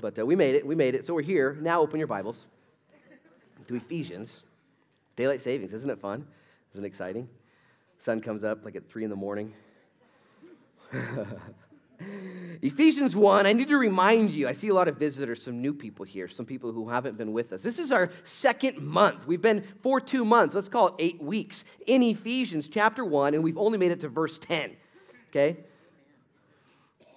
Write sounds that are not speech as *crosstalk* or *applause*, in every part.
but uh, we made it. We made it. So we're here. Now open your Bibles to Ephesians. Daylight savings. Isn't it fun? Isn't it exciting? Sun comes up like at 3 in the morning. *laughs* Ephesians 1, I need to remind you, I see a lot of visitors, some new people here, some people who haven't been with us. This is our second month. We've been for two months, let's call it eight weeks, in Ephesians chapter 1, and we've only made it to verse 10. Okay?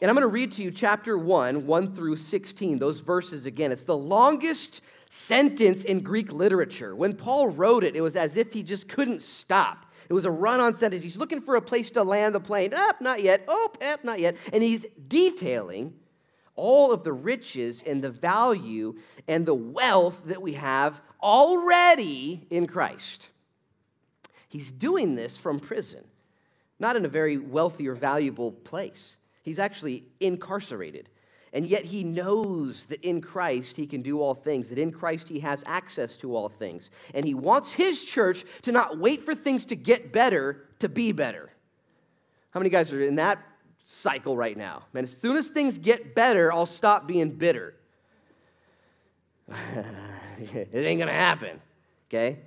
And I'm going to read to you chapter 1, 1 through 16, those verses again. It's the longest sentence in Greek literature. When Paul wrote it, it was as if he just couldn't stop. It was a run on sentence. He's looking for a place to land the plane. Up, oh, not yet. Oh, up, not yet. And he's detailing all of the riches and the value and the wealth that we have already in Christ. He's doing this from prison, not in a very wealthy or valuable place. He's actually incarcerated. And yet he knows that in Christ he can do all things, that in Christ he has access to all things. And he wants his church to not wait for things to get better to be better. How many guys are in that cycle right now? Man, as soon as things get better, I'll stop being bitter. *laughs* it ain't gonna happen, okay?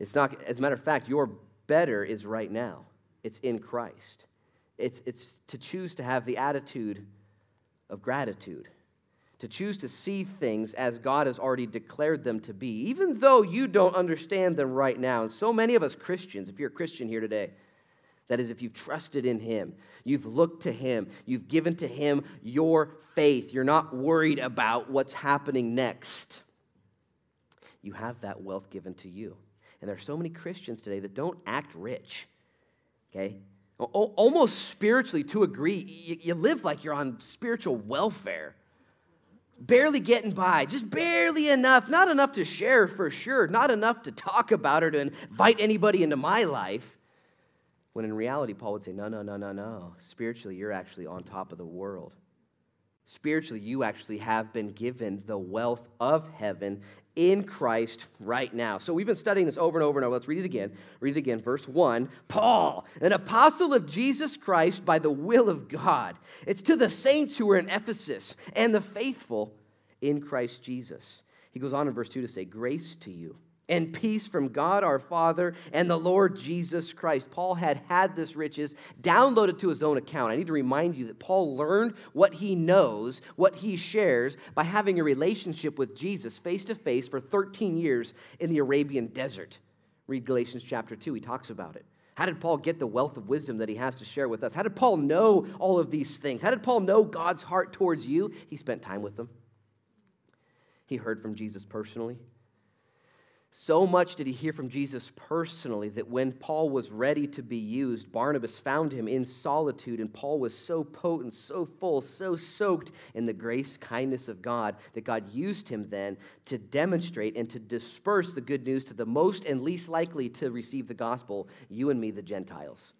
It's not, as a matter of fact, your better is right now, it's in Christ it's, it's to choose to have the attitude of gratitude, to choose to see things as God has already declared them to be, even though you don't understand them right now. And so many of us Christians, if you're a Christian here today, that is, if you've trusted in Him, you've looked to Him, you've given to Him your faith, you're not worried about what's happening next. You have that wealth given to you. And there are so many Christians today that don't act rich, okay? Almost spiritually to agree. You live like you're on spiritual welfare, barely getting by, just barely enough, not enough to share for sure, not enough to talk about or to invite anybody into my life. When in reality, Paul would say, No, no, no, no, no. Spiritually, you're actually on top of the world. Spiritually, you actually have been given the wealth of heaven in Christ right now. So we've been studying this over and over and over. Let's read it again. Read it again. Verse 1 Paul, an apostle of Jesus Christ by the will of God. It's to the saints who are in Ephesus and the faithful in Christ Jesus. He goes on in verse 2 to say, Grace to you and peace from God our Father and the Lord Jesus Christ. Paul had had this riches downloaded to his own account. I need to remind you that Paul learned what he knows, what he shares, by having a relationship with Jesus face to face for 13 years in the Arabian desert. Read Galatians chapter 2, he talks about it. How did Paul get the wealth of wisdom that he has to share with us? How did Paul know all of these things? How did Paul know God's heart towards you? He spent time with them. He heard from Jesus personally. So much did he hear from Jesus personally that when Paul was ready to be used, Barnabas found him in solitude, and Paul was so potent, so full, so soaked in the grace, kindness of God that God used him then to demonstrate and to disperse the good news to the most and least likely to receive the gospel, you and me, the Gentiles.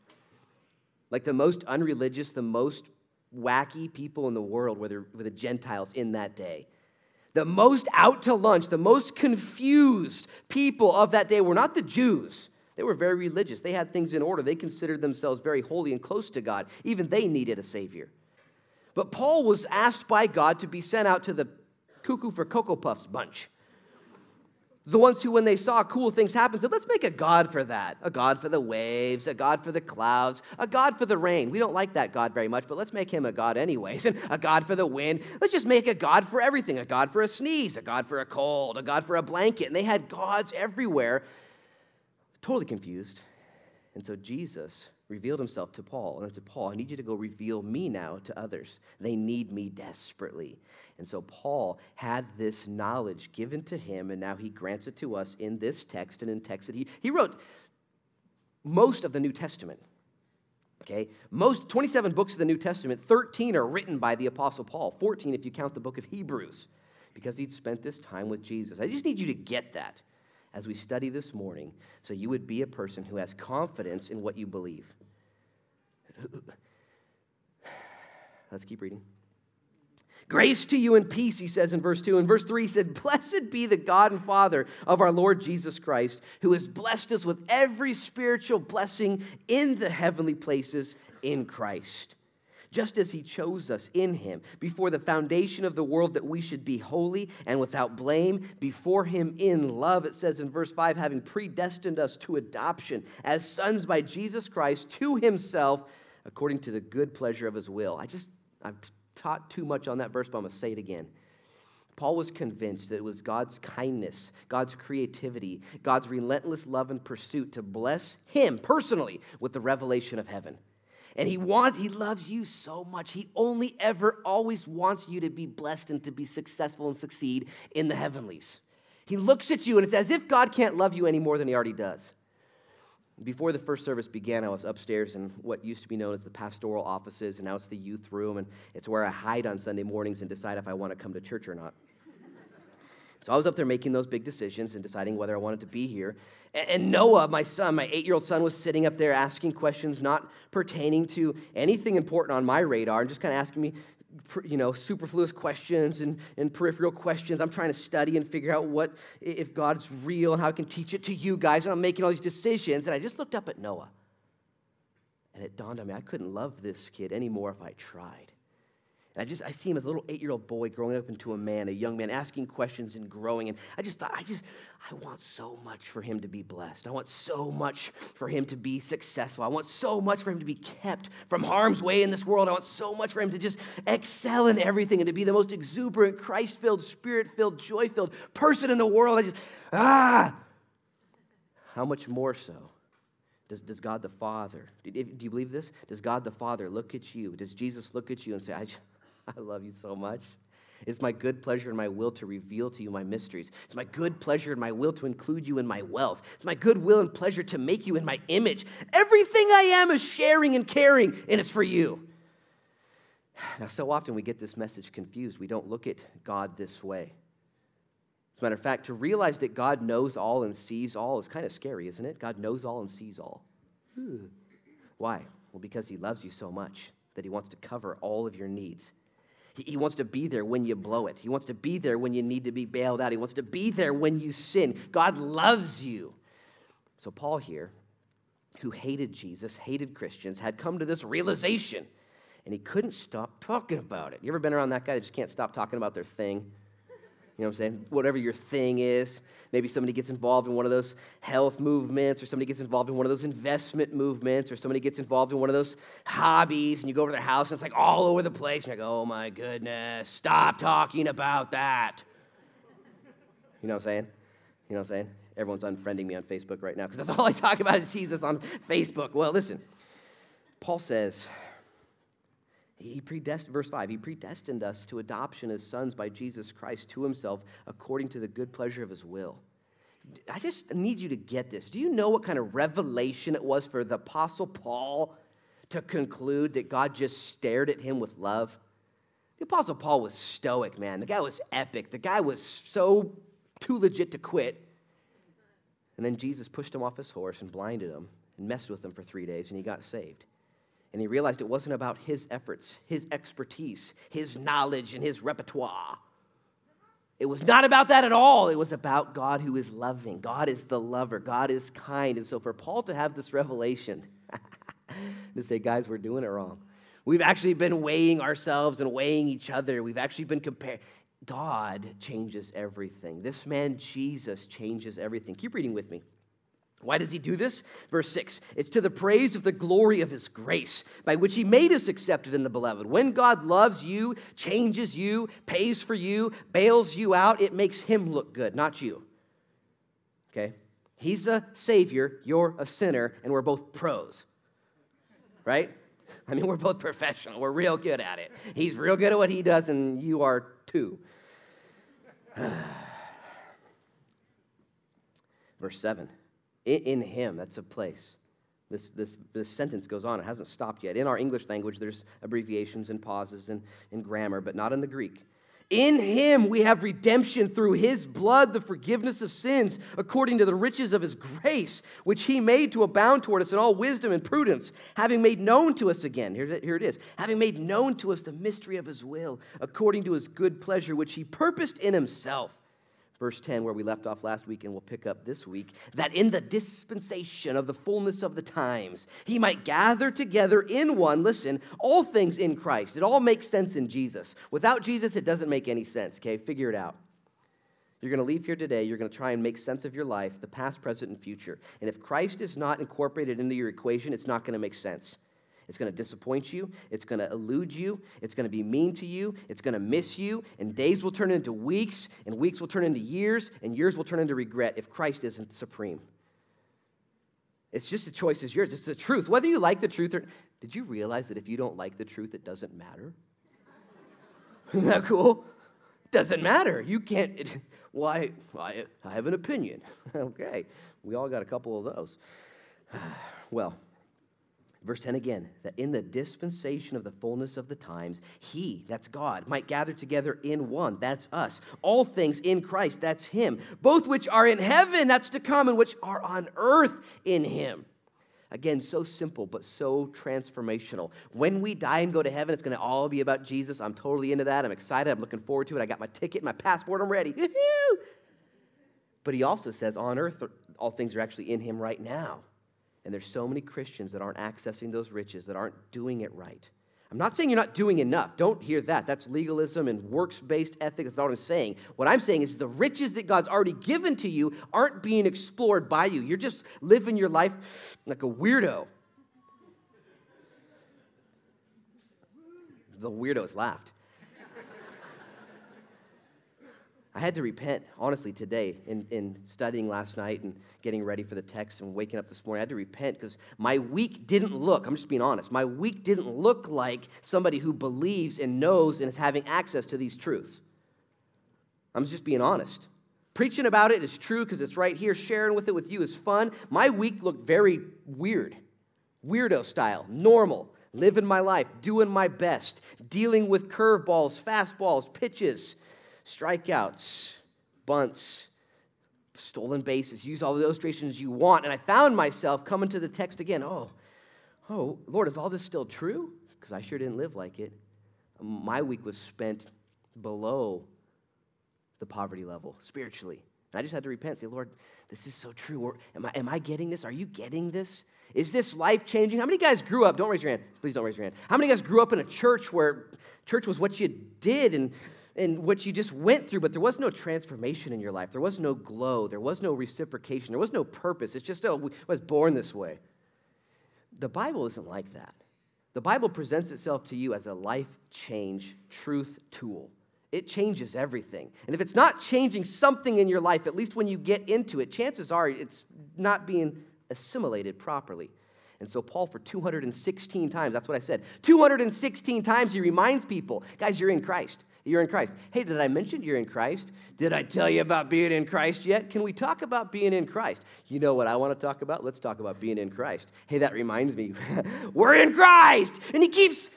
Like the most unreligious, the most wacky people in the world were the, were the Gentiles in that day. The most out to lunch, the most confused people of that day were not the Jews. They were very religious. They had things in order. They considered themselves very holy and close to God. Even they needed a Savior. But Paul was asked by God to be sent out to the cuckoo for Cocoa Puffs bunch. The ones who, when they saw cool things happen, said, let's make a God for that. A God for the waves, a God for the clouds, a God for the rain. We don't like that God very much, but let's make him a God anyways. *laughs* And a God for the wind. Let's just make a God for everything a God for a sneeze, a God for a cold, a God for a blanket. And they had gods everywhere. Totally confused. And so Jesus revealed himself to Paul and said, Paul, I need you to go reveal me now to others. They need me desperately. And so Paul had this knowledge given to him, and now he grants it to us in this text and in text that he, he wrote most of the New Testament. Okay, most 27 books of the New Testament, 13 are written by the Apostle Paul, 14 if you count the book of Hebrews, because he'd spent this time with Jesus. I just need you to get that as we study this morning so you would be a person who has confidence in what you believe. *sighs* Let's keep reading. Grace to you and peace, he says in verse 2. In verse 3, he said, Blessed be the God and Father of our Lord Jesus Christ, who has blessed us with every spiritual blessing in the heavenly places in Christ just as he chose us in him before the foundation of the world that we should be holy and without blame before him in love. It says in verse 5 having predestined us to adoption as sons by Jesus Christ to himself according to the good pleasure of his will. I just, I've taught too much on that verse, but I'm going to say it again. Paul was convinced that it was God's kindness, God's creativity, God's relentless love and pursuit to bless him personally with the revelation of heaven. And he wants, he loves you so much. He only ever always wants you to be blessed and to be successful and succeed in the heavenlies. He looks at you and it's as if God can't love you any more than he already does. Before the first service began, I was upstairs in what used to be known as the pastoral offices, and now it's the youth room, and it's where I hide on Sunday mornings and decide if I want to come to church or not. So I was up there making those big decisions and deciding whether I wanted to be here. And Noah, my son, my eight year old son, was sitting up there asking questions not pertaining to anything important on my radar and just kind of asking me, you know, superfluous questions and, and peripheral questions. I'm trying to study and figure out what, if God's real and how I can teach it to you guys. And I'm making all these decisions. And I just looked up at Noah. And it dawned on me I couldn't love this kid anymore if I tried. And I just I see him as a little eight-year-old boy growing up into a man, a young man, asking questions and growing. And I just thought, I just I want so much for him to be blessed. I want so much for him to be successful. I want so much for him to be kept from harm's way in this world. I want so much for him to just excel in everything and to be the most exuberant, Christ-filled, spirit-filled, joy-filled person in the world. I just ah. How much more so? Does, does God the Father, do you believe this? Does God the Father look at you? Does Jesus look at you and say, I, *laughs* I love you so much. It's my good pleasure and my will to reveal to you my mysteries. It's my good pleasure and my will to include you in my wealth. It's my good will and pleasure to make you in my image. Everything I am is sharing and caring, and it's for you. *sighs* Now, so often we get this message confused. We don't look at God this way. As a matter of fact, to realize that God knows all and sees all is kind of scary, isn't it? God knows all and sees all. Hmm. Why? Well, because He loves you so much that He wants to cover all of your needs. He wants to be there when you blow it. He wants to be there when you need to be bailed out. He wants to be there when you sin. God loves you. So, Paul here, who hated Jesus, hated Christians, had come to this realization, and he couldn't stop talking about it. You ever been around that guy that just can't stop talking about their thing? You know what I'm saying? Whatever your thing is. Maybe somebody gets involved in one of those health movements, or somebody gets involved in one of those investment movements, or somebody gets involved in one of those hobbies, and you go over to their house and it's like all over the place. And you're like, oh my goodness, stop talking about that. You know what I'm saying? You know what I'm saying? Everyone's unfriending me on Facebook right now because that's *laughs* all I talk about is Jesus on Facebook. Well, listen, Paul says, he predestined, verse 5, he predestined us to adoption as sons by Jesus Christ to himself according to the good pleasure of his will. I just need you to get this. Do you know what kind of revelation it was for the Apostle Paul to conclude that God just stared at him with love? The Apostle Paul was stoic, man. The guy was epic. The guy was so too legit to quit. And then Jesus pushed him off his horse and blinded him and messed with him for three days, and he got saved. And he realized it wasn't about his efforts, his expertise, his knowledge, and his repertoire. It was not about that at all. It was about God who is loving. God is the lover. God is kind. And so for Paul to have this revelation, *laughs* to say, guys, we're doing it wrong. We've actually been weighing ourselves and weighing each other. We've actually been comparing. God changes everything. This man, Jesus, changes everything. Keep reading with me. Why does he do this? Verse 6 It's to the praise of the glory of his grace, by which he made us accepted in the beloved. When God loves you, changes you, pays for you, bails you out, it makes him look good, not you. Okay? He's a savior, you're a sinner, and we're both pros. Right? I mean, we're both professional. We're real good at it. He's real good at what he does, and you are too. *sighs* Verse 7 in him, that's a place. This, this, this sentence goes on. It hasn't stopped yet. In our English language, there's abbreviations and pauses and, and grammar, but not in the Greek. In him we have redemption through his blood, the forgiveness of sins, according to the riches of his grace, which he made to abound toward us in all wisdom and prudence, having made known to us again, here, here it is, having made known to us the mystery of his will, according to his good pleasure, which he purposed in himself verse 10, where we left off last week, and we'll pick up this week, that in the dispensation of the fullness of the times, he might gather together in one, listen, all things in Christ. It all makes sense in Jesus. Without Jesus, it doesn't make any sense, okay? Figure it out. You're going to leave here today. You're going to try and make sense of your life, the past, present, and future. And if Christ is not incorporated into your equation, it's not going to make sense. It's going to disappoint you. It's going to elude you. It's going to be mean to you. It's going to miss you. And days will turn into weeks, and weeks will turn into years, and years will turn into regret if Christ isn't supreme. It's just the choice is yours. It's the truth. Whether you like the truth or did you realize that if you don't like the truth, it doesn't matter? *laughs* Isn't that cool? Doesn't matter. You can't. It, well, I, I, I have an opinion. *laughs* okay. We all got a couple of those. *sighs* well, Verse 10 again, that in the dispensation of the fullness of the times, he, that's God, might gather together in one, that's us. All things in Christ, that's him. Both which are in heaven, that's to come, and which are on earth in him. Again, so simple, but so transformational. When we die and go to heaven, it's going to all be about Jesus. I'm totally into that. I'm excited. I'm looking forward to it. I got my ticket, my passport. I'm ready. *laughs* but he also says, on earth, all things are actually in him right now. And there's so many Christians that aren't accessing those riches, that aren't doing it right. I'm not saying you're not doing enough. Don't hear that. That's legalism and works based ethics. That's not what I'm saying. What I'm saying is the riches that God's already given to you aren't being explored by you. You're just living your life like a weirdo. The weirdos laughed. I had to repent, honestly, today in, in studying last night and getting ready for the text and waking up this morning. I had to repent because my week didn't look, I'm just being honest, my week didn't look like somebody who believes and knows and is having access to these truths. I'm just being honest. Preaching about it is true because it's right here. Sharing with it with you is fun. My week looked very weird, weirdo style, normal, living my life, doing my best, dealing with curveballs, fastballs, pitches strikeouts, bunts, stolen bases. Use all the illustrations you want. And I found myself coming to the text again. Oh, oh, Lord, is all this still true? Because I sure didn't live like it. My week was spent below the poverty level spiritually. And I just had to repent, say, Lord, this is so true. Or, am, I, am I getting this? Are you getting this? Is this life changing? How many guys grew up? Don't raise your hand. Please don't raise your hand. How many guys grew up in a church where church was what you did and and what you just went through, but there was no transformation in your life. There was no glow. There was no reciprocation. There was no purpose. It's just, oh, I was born this way. The Bible isn't like that. The Bible presents itself to you as a life change truth tool. It changes everything. And if it's not changing something in your life, at least when you get into it, chances are it's not being assimilated properly. And so, Paul, for 216 times, that's what I said, 216 times he reminds people guys, you're in Christ. You're in Christ. Hey, did I mention you're in Christ? Did I tell you about being in Christ yet? Can we talk about being in Christ? You know what I want to talk about? Let's talk about being in Christ. Hey, that reminds me, *laughs* we're in Christ. And he keeps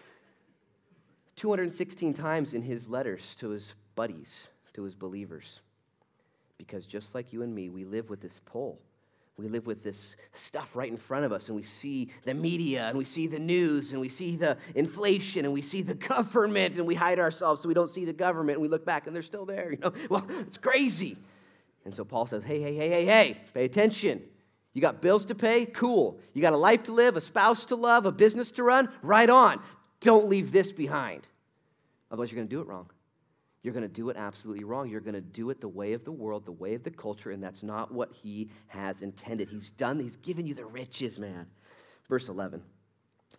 216 times in his letters to his buddies, to his believers. Because just like you and me, we live with this pull we live with this stuff right in front of us, and we see the media, and we see the news, and we see the inflation, and we see the *laughs* government, and we hide ourselves so we don't see the government, and we look back and they're still there. You know, *laughs* well, it's crazy. And so Paul says, hey, hey, hey, hey, hey, pay attention. You got bills to pay? Cool. You got a life to live, a spouse to love, a business to run? Right on. Don't leave this behind. Otherwise, you're going to do it wrong. You're going to do it absolutely wrong. You're going to do it the way of the world, the way of the culture, and that's not what he has intended. He's done, he's given you the riches, man. Verse 11.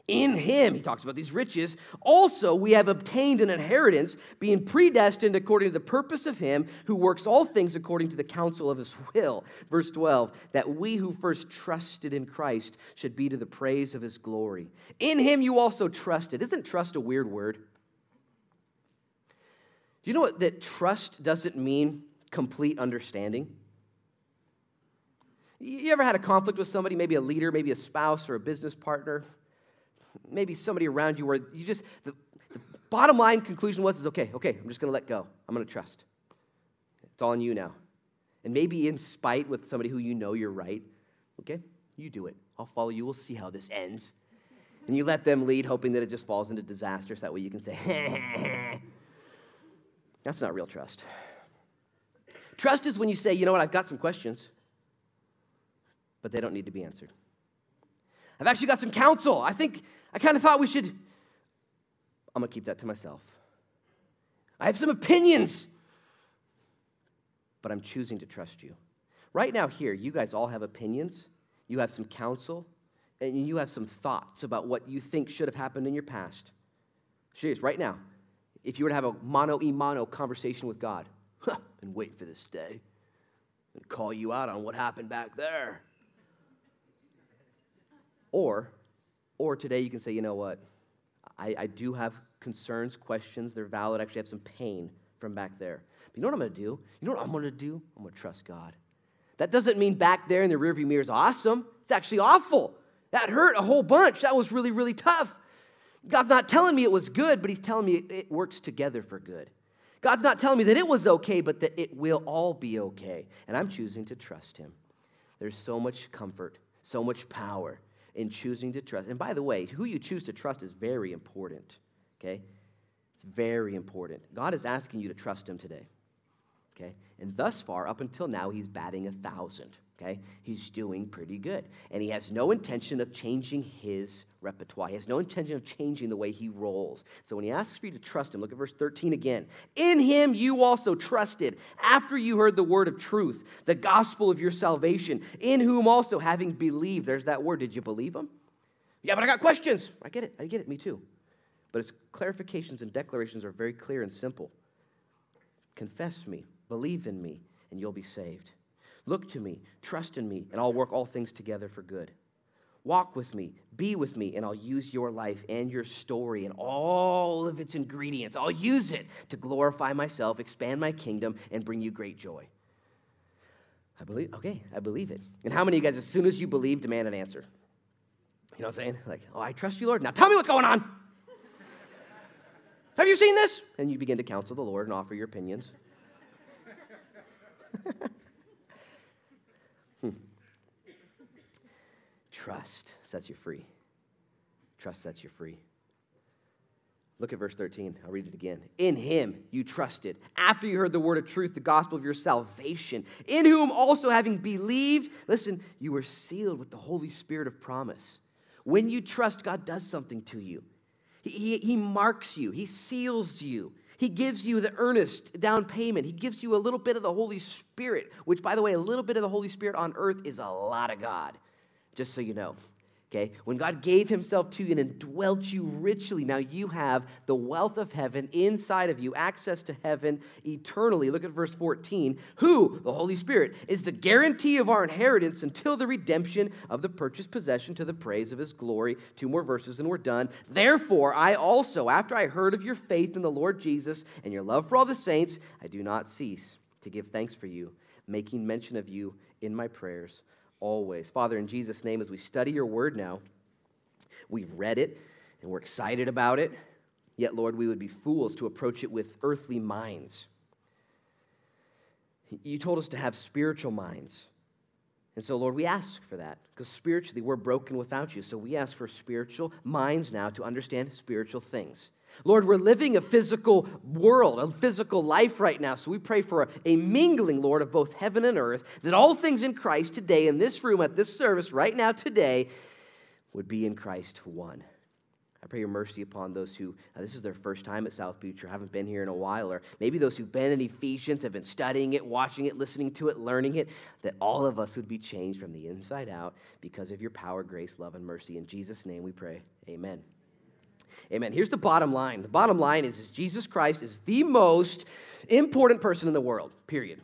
In him, he talks about these riches, also we have obtained an inheritance, being predestined according to the purpose of him who works all things according to the counsel of his will. Verse 12, that we who first trusted in Christ should be to the praise of his glory. In him you also trusted. Isn't trust a weird word? Do you know what, that trust doesn't mean complete understanding? You ever had a conflict with somebody, maybe a leader, maybe a spouse or a business partner, maybe somebody around you where you just, the, the bottom line conclusion was, is okay, okay, I'm just gonna let go. I'm gonna trust. It's all on you now. And maybe in spite with somebody who you know you're right, okay, you do it. I'll follow you. We'll see how this ends. And you let them lead, hoping that it just falls into disaster so that way you can say, *laughs* That's not real trust. Trust is when you say, you know what, I've got some questions, but they don't need to be answered. I've actually got some counsel. I think, I kind of thought we should, I'm going to keep that to myself. I have some opinions, but I'm choosing to trust you. Right now, here, you guys all have opinions, you have some counsel, and you have some thoughts about what you think should have happened in your past. Serious, right now, if you were to have a mono e mono conversation with God, *laughs* been waiting for this day, and call you out on what happened back there. Or, or today you can say, you know what? I, I do have concerns, questions, they're valid. I actually have some pain from back there. But you know what I'm going to do? You know what I'm going to do? I'm going to trust God. That doesn't mean back there in the rearview mirror is awesome. It's actually awful. That hurt a whole bunch. That was really, really tough. God's not telling me it was good, but He's telling me it works together for good. God's not telling me that it was okay, but that it will all be okay. And I'm choosing to trust Him. There's so much comfort, so much power in choosing to trust. And by the way, who you choose to trust is very important, okay? It's very important. God is asking you to trust Him today, okay? And thus far, up until now, He's batting a thousand, okay? He's doing pretty good. And He has no intention of changing His repertoire. He has no intention of changing the way He rolls. So when He asks for you to trust Him, look at verse 13 again. In Him you also trusted after you heard the word of truth, the gospel of your salvation, in whom also having believed, there's that word, did you believe Him? Yeah, but I got questions. I get it. I get it. Me too. But His clarifications and declarations are very clear and simple. Confess me, believe in me, and you'll be saved. Look to me, trust in me, and I'll work all things together for good. Walk with me, be with me, and I'll use your life and your story and all of its ingredients. I'll use it to glorify myself, expand my kingdom, and bring you great joy. I believe, okay, I believe it. And how many of you guys, as soon as you believe, demand an answer? You know what I'm saying? Like, oh, I trust you, Lord. Now tell me what's going on. *laughs* Have you seen this? And you begin to counsel the Lord and offer your opinions. *laughs* *laughs* Trust sets you free. Trust sets you free. Look at verse 13. I'll read it again. In him you trusted, after you heard the word of truth, the gospel of your salvation, in whom also having believed, listen, you were sealed with the Holy Spirit of promise. When you trust, God does something to you. He, he, he marks you, He seals you. He gives you the earnest down payment. He gives you a little bit of the Holy Spirit, which, by the way, a little bit of the Holy Spirit on earth is a lot of God, just so you know. Okay? When God gave himself to you and indwelt you richly, now you have the wealth of heaven inside of you, access to heaven eternally. Look at verse 14. Who, the Holy Spirit, is the guarantee of our inheritance until the redemption of the purchased possession to the praise of his glory. Two more verses and we're done. Therefore, I also, after I heard of your faith in the Lord Jesus and your love for all the saints, I do not cease to give thanks for you, making mention of you in my prayers always. Father, in Jesus' name, as we study your word now, we've read it and we're excited about it. Yet, Lord, we would be fools to approach it with earthly minds. You told us to have spiritual minds. And so, Lord, we ask for that because spiritually we're broken without you. So we ask for spiritual minds now to understand spiritual things. Lord, we're living a physical world, a physical life right now. So we pray for a, a, mingling, Lord, of both heaven and earth, that all things in Christ today, in this room, at this service, right now, today, would be in Christ one. I pray your mercy upon those who, uh, this is their first time at South Beach or haven't been here in a while, or maybe those who've been in Ephesians, have been studying it, watching it, listening to it, learning it, that all of us would be changed from the inside out because of your power, grace, love, and mercy. In Jesus' name we pray. Amen. Amen. Here's the bottom line. The bottom line is, is Jesus Christ is the most important person in the world, period.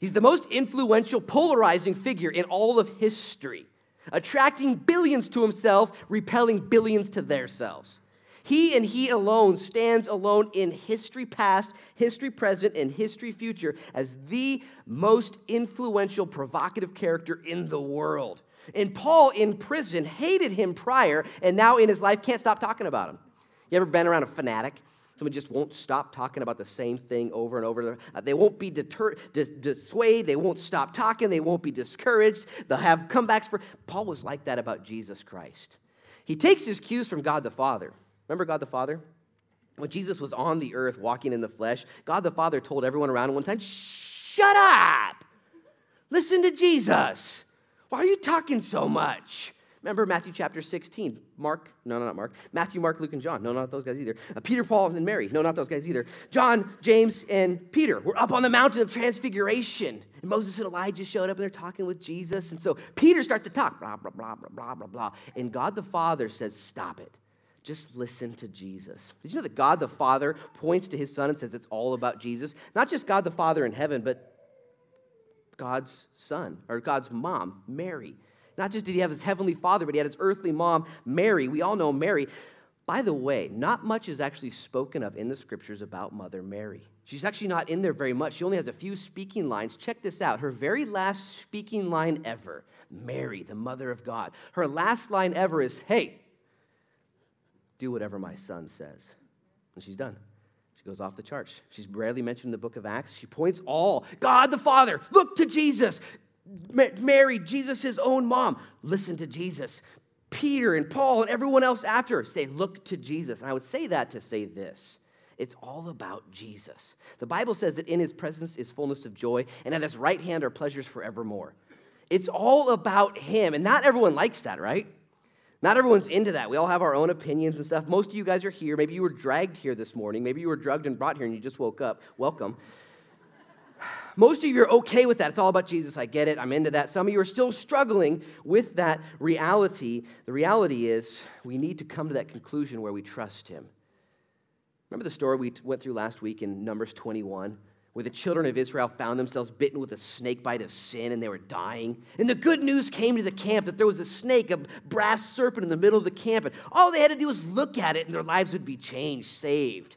He's the most influential, polarizing figure in all of history, attracting billions to himself, repelling billions to themselves. He and he alone stands alone in history past, history present, and history future as the most influential, provocative character in the world. And Paul in prison hated him prior, and now in his life can't stop talking about him. You ever been around a fanatic? Someone just won't stop talking about the same thing over and over. Uh, they won't be deterred, dis- dissuaded. They won't stop talking. They won't be discouraged. They'll have comebacks for. Paul was like that about Jesus Christ. He takes his cues from God the Father. Remember God the Father? When Jesus was on the earth walking in the flesh, God the Father told everyone around him one time, Shut up. Listen to Jesus. Why are you talking so much? Remember Matthew chapter 16. Mark, no, no, not Mark. Matthew, Mark, Luke, and John. No, not those guys either. Uh, Peter, Paul, and Mary. No, not those guys either. John, James, and Peter. We're up on the mountain of transfiguration. And Moses and Elijah showed up and they're talking with Jesus. And so Peter starts to talk, blah, blah, blah, blah, blah, blah, blah. And God the Father says, Stop it. Just listen to Jesus. Did you know that God the Father points to his Son and says it's all about Jesus? Not just God the Father in heaven, but God's Son or God's mom, Mary. Not just did he have his heavenly father, but he had his earthly mom, Mary. We all know Mary. By the way, not much is actually spoken of in the scriptures about Mother Mary. She's actually not in there very much. She only has a few speaking lines. Check this out. Her very last speaking line ever Mary, the mother of God. Her last line ever is, Hey, do whatever my son says. And she's done. Goes off the charts. She's rarely mentioned in the book of Acts. She points all God the Father, look to Jesus. Mary, Jesus' his own mom, listen to Jesus. Peter and Paul and everyone else after say, look to Jesus. And I would say that to say this. It's all about Jesus. The Bible says that in his presence is fullness of joy, and at his right hand are pleasures forevermore. It's all about him. And not everyone likes that, right? Not everyone's into that. We all have our own opinions and stuff. Most of you guys are here. Maybe you were dragged here this morning. Maybe you were drugged and brought here and you just woke up. Welcome. Most of you are okay with that. It's all about Jesus. I get it. I'm into that. Some of you are still struggling with that reality. The reality is, we need to come to that conclusion where we trust Him. Remember the story we went through last week in Numbers 21, where the children of Israel found themselves bitten with a snake bite of sin and they were dying? And the good news came to the camp that there was a snake, a brass serpent in the middle of the camp, and all they had to do was look at it and their lives would be changed, saved.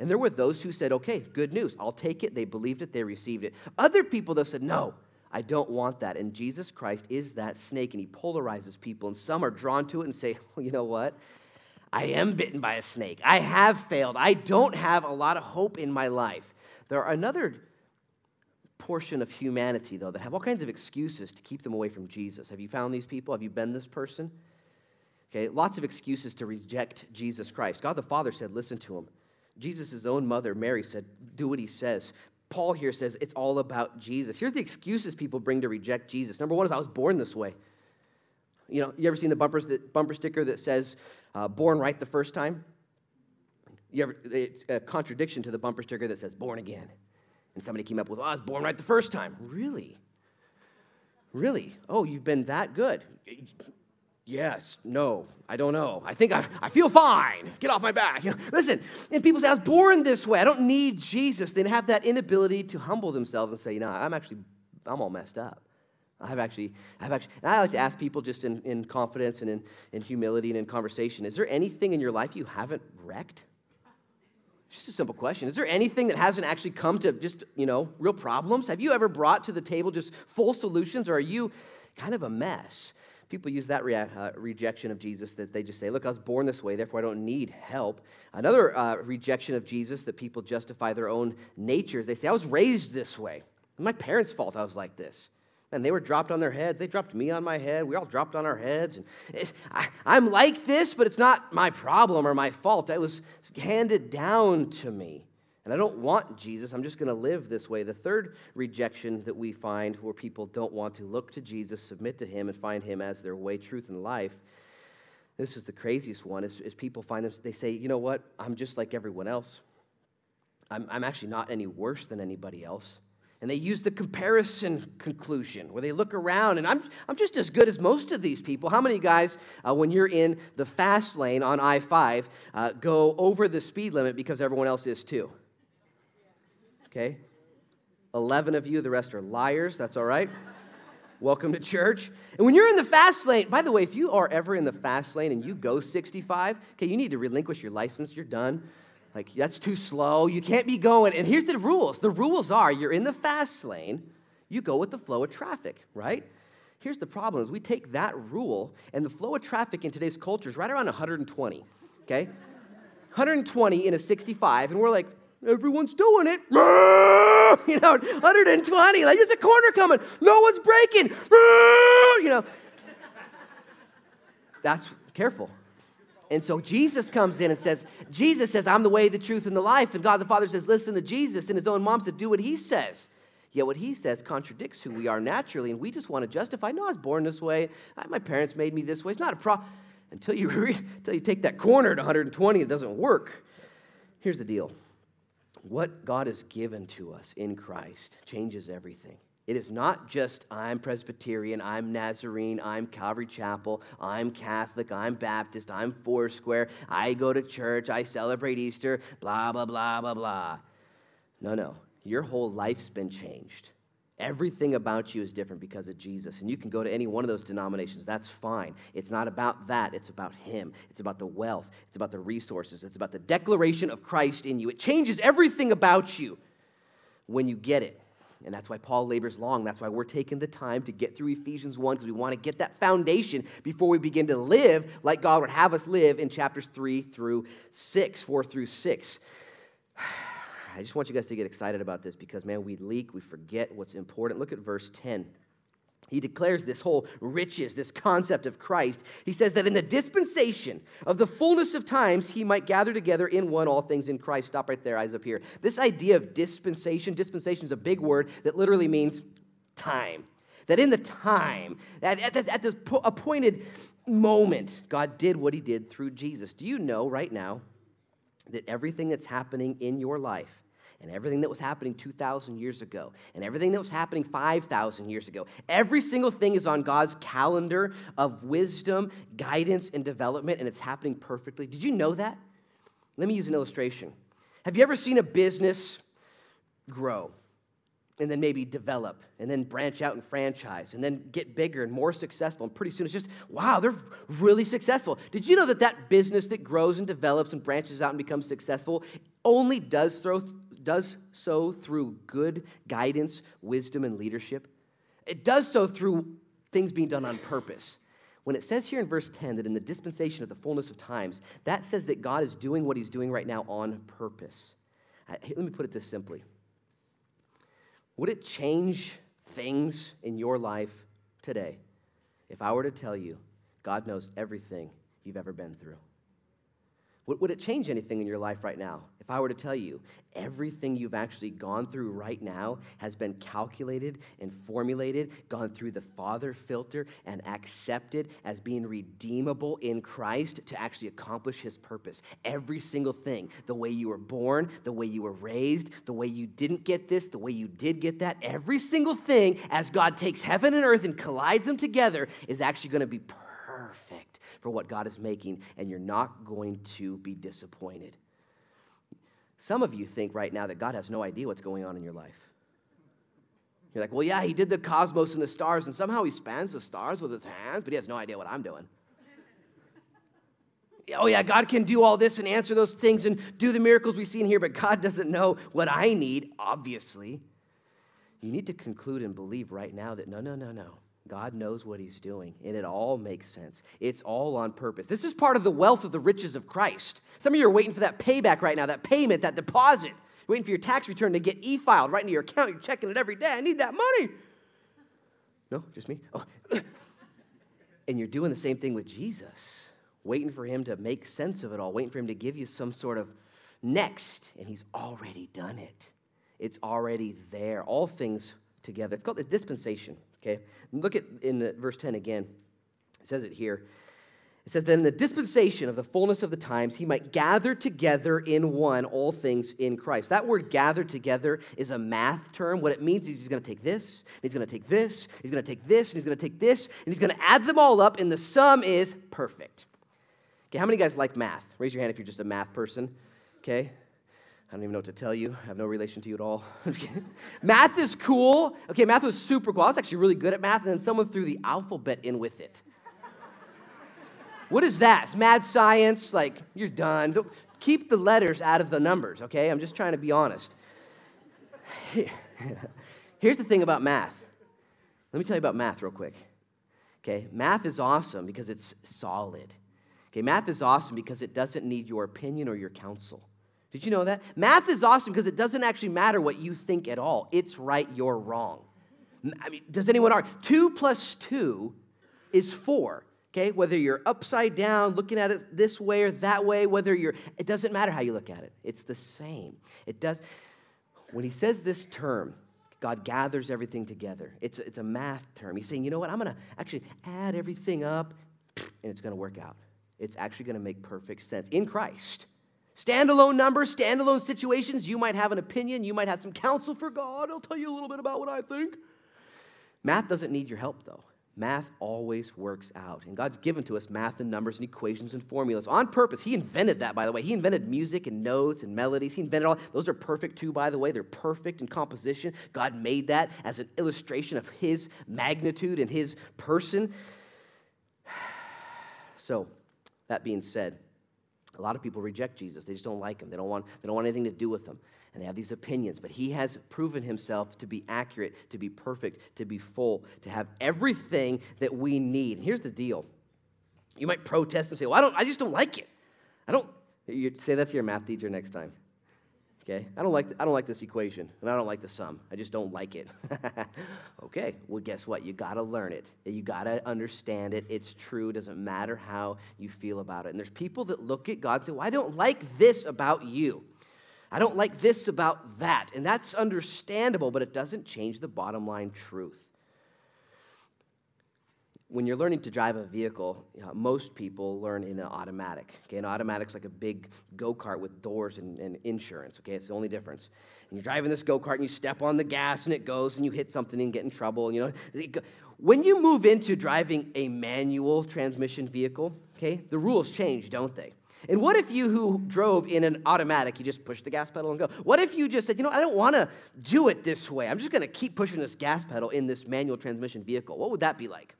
And there were those who said, okay, good news. I'll take it. They believed it. They received it. Other people, though, said, no, I don't want that. And Jesus Christ is that snake, and he polarizes people. And some are drawn to it and say, well, you know what? I am bitten by a snake. I have failed. I don't have a lot of hope in my life. There are another portion of humanity, though, that have all kinds of excuses to keep them away from Jesus. Have you found these people? Have you been this person? Okay, lots of excuses to reject Jesus Christ. God the Father said, listen to him. Jesus' own mother, Mary, said, Do what he says. Paul here says it's all about Jesus. Here's the excuses people bring to reject Jesus. Number one is I was born this way. You know, you ever seen the bumper, bumper sticker that says uh, born right the first time? You ever, it's a contradiction to the bumper sticker that says born again. And somebody came up with, oh, I was born right the first time. Really? Really? Oh, you've been that good. Yes, no, I don't know. I think I, I feel fine. Get off my back. You know, listen, and people say, I was born this way. I don't need Jesus. They have that inability to humble themselves and say, you know, I'm actually, I'm all messed up. I've actually, I've actually, and I like to ask people just in, in confidence and in, in humility and in conversation, is there anything in your life you haven't wrecked? Just a simple question. Is there anything that hasn't actually come to just, you know, real problems? Have you ever brought to the table just full solutions, or are you kind of a mess? people use that rea- uh, rejection of Jesus that they just say, Look, I was born this way, therefore I don't need help. Another uh, rejection of Jesus that people justify their own natures, they say, I was raised this way. My parents' fault I was like this. And they were dropped on their heads. They dropped me on my head. We all dropped on our heads. And it, I, I'm like this, but it's not my problem or my fault. It was handed down to me. And I don't want Jesus. I'm just going to live this way. The third rejection that we find where people don't want to look to Jesus, submit to him, and find him as their way, truth, and life. This is the craziest one is, is people find them, they say, you know what? I'm just like everyone else. I'm, I'm actually not any worse than anybody else. And they use the comparison conclusion where they look around and I'm, I'm just as good as most of these people. How many guys, uh, when you're in the fast lane on I 5, uh, go over the speed limit because everyone else is too? okay? 11 of you, the rest are liars. That's all right. Welcome to church. And when you're in the fast lane, by the way, if you are ever in the fast lane and you go 65, okay, you need to relinquish your license. You're done. Like, that's too slow. You can't be going. And here's the rules the rules are you're in the fast lane, you go with the flow of traffic, right? Here's the problem is we take that rule and the flow of traffic in today's culture is right around 120, okay? 120 in a 65, and we're like, Everyone's doing it. *laughs* You know, 120. Like there's a corner coming. No one's braking. *laughs* You know. That's careful. And so Jesus comes in and says, Jesus says, I'm the way, the truth, and the life. And God the Father says, listen to Jesus. And his own mom said, do what he says. Yet what he says contradicts who we are naturally, and we just want to justify. No, I was born this way. My parents made me this way. It's not a problem. Until you, *laughs* until you take that corner at 120, it doesn't work. Here's the deal what God has given to us in Christ changes everything. It is not just I'm Presbyterian, I'm Nazarene, I'm Calvary Chapel, I'm Catholic, I'm Baptist, I'm Foursquare, I go to church, I celebrate Easter, blah, blah, blah, blah, blah. No, no. Your whole life's been changed. Everything about you is different because of Jesus. And you can go to any one of those denominations. That's fine. It's not about that. It's about Him. It's about the wealth. It's about the resources. It's about the declaration of Christ in you. It changes everything about you when you get it. And that's why Paul labors long. That's why we're taking the time to get through Ephesians 1 because we want to get that foundation before we begin to live like God would have us live in chapters 3 through 6, 4 through 6. *sighs* I just want you guys to get excited about this because, man, we leak, we forget what's important. Look at verse 10. He declares this whole riches, this concept of Christ. He says that in the dispensation of the fullness of times, he might gather together in one all things in Christ. Stop right there, eyes up here. This idea of dispensation, dispensation is a big word that literally means time. That in the time, at, at, at this appointed moment, God did what he did through Jesus. Do you know right now that everything that's happening in your life, and everything that was happening 2,000 years ago, and everything that was happening 5,000 years ago. Every single thing is on God's calendar of wisdom, guidance, and development, and it's happening perfectly. Did you know that? Let me use an illustration. Have you ever seen a business grow? and then maybe develop and then branch out and franchise and then get bigger and more successful and pretty soon it's just wow they're really successful did you know that that business that grows and develops and branches out and becomes successful only does throw does so through good guidance, wisdom, and leadership. It does so through things being done on purpose. When it says here in verse 10 that in the dispensation of the fullness of times, that says that God is doing what he's doing right now on purpose. Uh, let me put it this simply Would it change things in your life today if I were to tell you God knows everything you've ever been through? Would, it change anything in your life right now if I were to tell you everything you've actually gone through right now has been calculated and formulated, gone through the Father filter, and accepted as being redeemable in Christ to actually accomplish His purpose? Every single thing the way you were born, the way you were raised, the way you didn't get this, the way you did get that, every single thing as God takes heaven and earth and collides them together is actually going to be perfect for what God is making, and you're not going to be disappointed. Some of you think right now that God has no idea what's going on in your life. You're like, well, yeah, he did the cosmos and the stars, and somehow he spans the stars with his hands, but he has no idea what I'm doing. oh, yeah, God can do all this and answer those things and do the miracles we see in here, but God doesn't know what I need, obviously. You need to conclude and believe right now that no, no, no, no. God knows what he's doing, and it all makes sense. It's all on purpose. This is part of the wealth of the riches of Christ. Some of you are waiting for that payback right now, that payment, that deposit. You're waiting for your tax return to get e filed right into your account. You're checking it every day. I need that money. No, just me? Oh. *laughs* and you're doing the same thing with Jesus, waiting for him to make sense of it all, waiting for him to give you some sort of next, and he's already done it. It's already there. All things together. It's called the dispensation. Okay? Look at in verse 10 again. It says it here. It says, Then in the dispensation of the fullness of the times, he might gather together in one all things in Christ. That word gather together is a math term. What it means is he's going to take this, he's going to take this, he's going to take this, and he's going to take this, and he's going to add them all up, and the sum is perfect. Okay, how many guys like math? Raise your hand if you're just a math person. Okay? I don't even know what to tell you. I have no relation to you at all. *laughs* math is cool. Okay, math was super cool. I was actually really good at math, and then someone threw the alphabet in with it. what is that? It's mad science. Like, you're done. Don't, keep the letters out of the numbers, okay? I'm just trying to be honest. *laughs* Here's the thing about math. Let me tell you about math real quick. Okay, math is awesome because it's solid. Okay, math is awesome because it doesn't need your opinion or your counsel. Did you know that? Math is awesome because it doesn't actually matter what you think at all. It's right, you're wrong. I mean, does anyone argue? Two plus two is four. Okay, whether you're upside down, looking at it this way or that way, whether you're, it doesn't matter how you look at it. It's the same. It does. When he says this term, God gathers everything together. It's, it's a math term. He's saying, you know what? I'm going to actually add everything up and it's going to work out. It's actually going to make perfect sense in Christ. Standalone numbers, standalone situations. You might have an opinion. You might have some counsel for God. I'll tell you a little bit about what I think. Math doesn't need your help, though. Math always works out. And God's given to us math and numbers and equations and formulas on purpose. He invented that, by the way. He invented music and notes and melodies. He invented all. Those are perfect, too, by the way. They're perfect in composition. God made that as an illustration of His magnitude and His person. *sighs* So, that being said, a lot of people reject Jesus. They just don't like him. They don't want, they don't want anything to do with him. And they have these opinions. But he has proven himself to be accurate, to be perfect, to be full, to have everything that we need. Here's the deal. You might protest and say, Well, I, don't, I just don't like it. I don't. You say that to your math teacher next time. Okay? I don't, like, I don't like this equation, and I don't like the sum. I just don't like it. *laughs* okay, well, guess what? You got to learn it. You got to understand it. It's true. It doesn't matter how you feel about it. And there's people that look at God and say, well, I don't like this about you. I don't like this about that. And that's understandable, but it doesn't change the bottom line truth when you're learning to drive a vehicle, you know, most people learn in an automatic. Okay, an automatic's like a big go kart with doors and, and, insurance. Okay, it's the only difference. And you're driving this go kart and you step on the gas and it goes and you hit something and get in trouble. You know, when you move into driving a manual transmission vehicle, okay, the rules change, don't they? And what if you who drove in an automatic, you just push the gas pedal and go? What if you just said, you know, I don't want to do it this way. I'm just going to keep pushing this gas pedal in this manual transmission vehicle. What would that be like?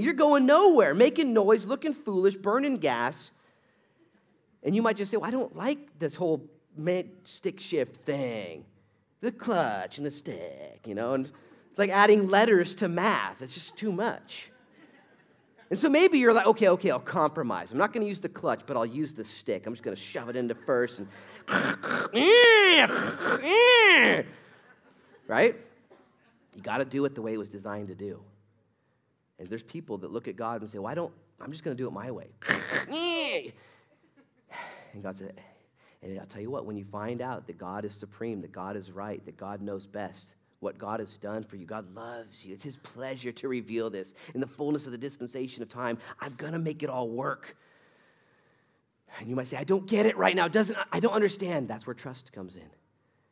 You're going nowhere, making noise, looking foolish, burning gas. And you might just say, well, I don't like this whole stick shift thing. The clutch and the stick, you know, and it's like adding letters to math. It's just too much. And so maybe you're like, okay, okay, I'll compromise. I'm not going to use the clutch, but I'll use the stick. I'm just going to shove it into first and. right? You got to do it the way it was designed to do. And there's people that look at God and say, well, I don't, I'm just going to do it my way. *laughs* and God said, and I'll tell you what, when you find out that God is supreme, that God is right, that God knows best, what God has done for you, God loves you. It's His pleasure to reveal this. In the fullness of the dispensation of time, I'm going to make it all work. And you might say, I don't get it right now. Doesn't, I don't understand. That's where trust comes in.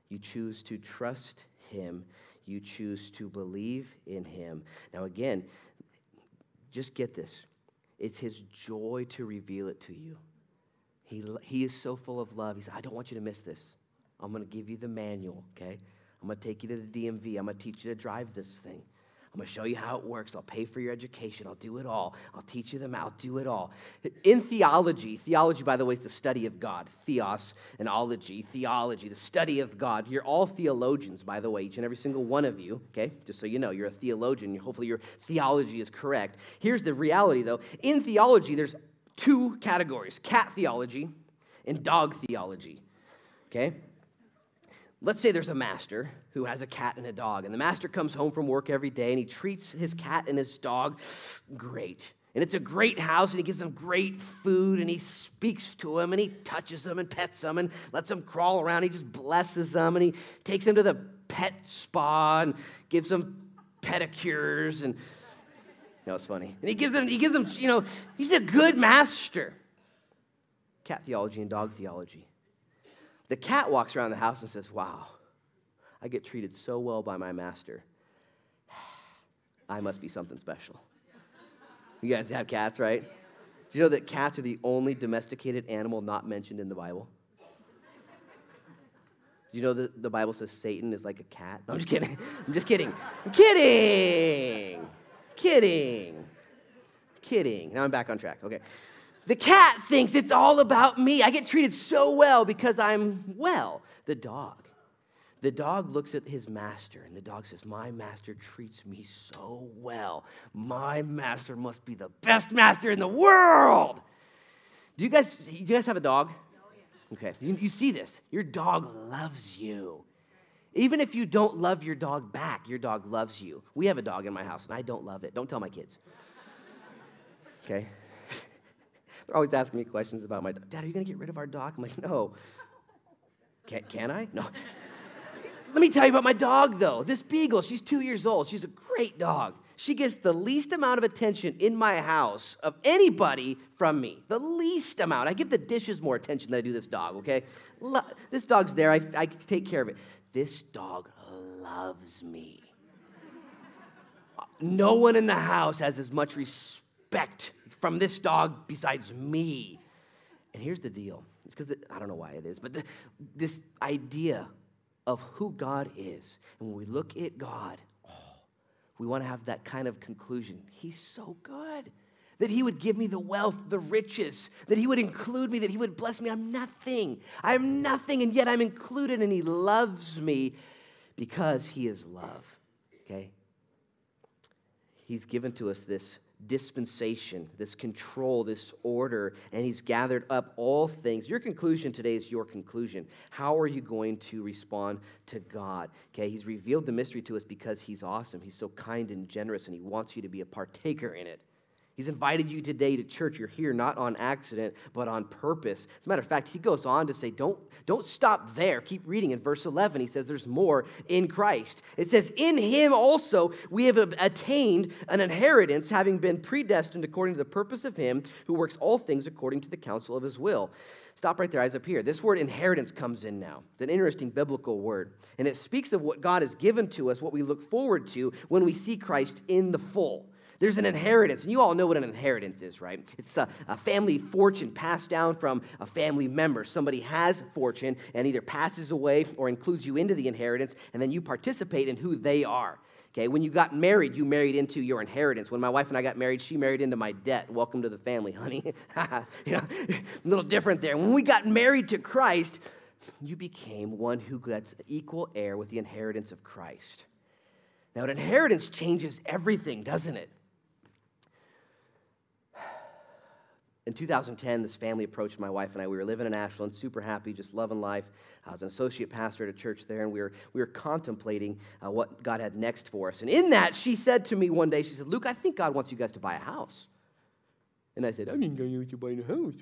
You choose to trust Him you choose to believe in him. Now, again, just get this it's his joy to reveal it to you. He, he is so full of love. He said, I don't want you to miss this. I'm going to give you the manual, okay? I'm going to take you to the DMV. I'm going to teach you to drive this thing. I'm going to show you how it works. I'll pay for your education. I'll do it all. I'll teach you them. I'll do it all. In theology, theology, by the way, is the study of God. Theos and ology, theology, the study of God. You're all theologians, by the way, each and every single one of you, okay? Just so you know, you're a theologian. Hopefully, your theology is correct. Here's the reality, though. In theology, there's two categories cat theology and dog theology, okay? Let's say there's a master who has a cat and a dog, and the master comes home from work every day and he treats his cat and his dog great. And it's a great house, and he gives them great food, and he speaks to them, and he touches them, and pets them, and lets them crawl around. He just blesses them, and he takes them to the pet spa and gives them pedicures, and know, it's funny. And he gives them, he gives them, you know, he's a good master. Cat theology and dog theology. The cat walks around the house and says, Wow, I get treated so well by my master. *sighs* I must be something special. You guys have cats, right? Do you know that cats are the only domesticated animal not mentioned in the Bible? Do you know that the Bible says Satan is like a cat? No, I'm just kidding. *laughs* I'm just kidding. I'm kidding. Kidding. Kidding. Now I'm back on track. Okay. The cat thinks it's all about me. I get treated so well because I'm well. The dog. The dog looks at his master, and the dog says, My master treats me so well. My master must be the best master in the world. Do you guys, do you guys have a dog? Oh, okay, you, you see this. Your dog loves you. Even if you don't love your dog back, your dog loves you. We have a dog in my house, and I don't love it. Don't tell my kids. *laughs* Okay? They're always asking me questions about my dog. Dad, are you going to get rid of our dog? I'm like, no. Can, can I? No. Let me tell you about my dog, though. This beagle, she's two years old. She's a great dog. She gets the least amount of attention in my house of anybody from me. The least amount. I give the dishes more attention than I do this dog, okay? This dog's there. I, I take care of it. This dog loves me. No one in the house has as much respect from this dog besides me. And here's the deal it's because I don't know why it is, but the, this idea of who God is, and when we look at God, oh, we want to have that kind of conclusion. He's so good. That he would give me the wealth, the riches, that he would include me, that he would bless me. I'm nothing. I'm nothing, and yet I'm included, and he loves me because he is love. Okay? He's given to us this dispensation, this control, this order, and He's gathered up all things. Your conclusion today is your conclusion. How are you going to respond to God? Okay, He's revealed the mystery to us because He's awesome. He's so kind and generous, and He wants you to be a partaker in it. He's invited you today to church. You're here not on accident, but on purpose. As a matter of fact, he goes on to say, don't, don't stop there. Keep reading in verse 11. He says, There's more in Christ. It says, In him also we have attained an inheritance, having been predestined according to the purpose of him who works all things according to the counsel of his will. Stop right there, eyes up here. This word inheritance comes in now. It's an interesting biblical word. And it speaks of what God has given to us, what we look forward to when we see Christ in the full. There's an inheritance, and you all know what an inheritance is, right? It's a, a, family fortune passed down from a family member. Somebody has fortune and either passes away or includes you into the inheritance, and then you participate in who they are. Okay, when you got married, you married into your inheritance. When my wife and I got married, she married into my debt. Welcome to the family, honey. *laughs* you know, a *laughs* little different there. When we got married to Christ, you became one who gets equal heir with the inheritance of Christ. Now, an inheritance changes everything, doesn't it? In 2010, this family approached my wife and I. We were living in Ashland, super happy, just loving life. I was an associate pastor at a church there, and we were, we were contemplating uh, what God had next for us. And in that, she said to me one day, she said, Luke, I think God wants you guys to buy a house. And I said, I didn't know you buying a house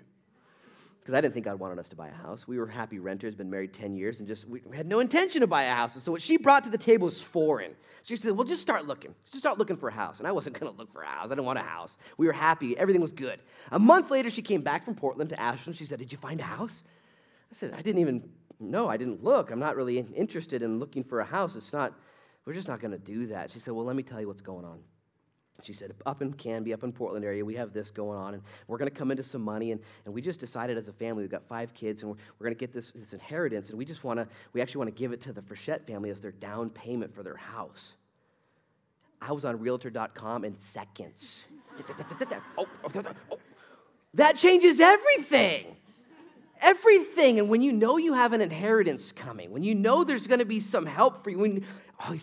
because I didn't think God wanted us to buy a house. We were happy renters, been married 10 years, and just we had no intention to buy a house. And so what she brought to the table was foreign. She said, Well, just start looking. Just start looking for a house. And I wasn't *laughs* going to look for a house. I didn't want a house. We were happy. Everything was good. A month later, she came back from Portland to Ashland. She said, Did you find a house? I said, I didn't even, no, I didn't look. I'm not really interested in looking for a house. It's not, we're just not going to do that. She said, Well, let me tell you what's going on. She said, up in Canby, up in Portland area, we have this going on, and we're going to come into some money. And, and we just decided as a family, we've got five kids, and we're, we're going to get this, this inheritance, and we just want to, we actually want to give it to the Frechette family as their down payment for their house. I was on realtor.com in seconds. *laughs* Oh, oh, oh, oh. That changes everything. Everything. And when you know you have an inheritance coming, when you know there's going to be some help for you, when, oh,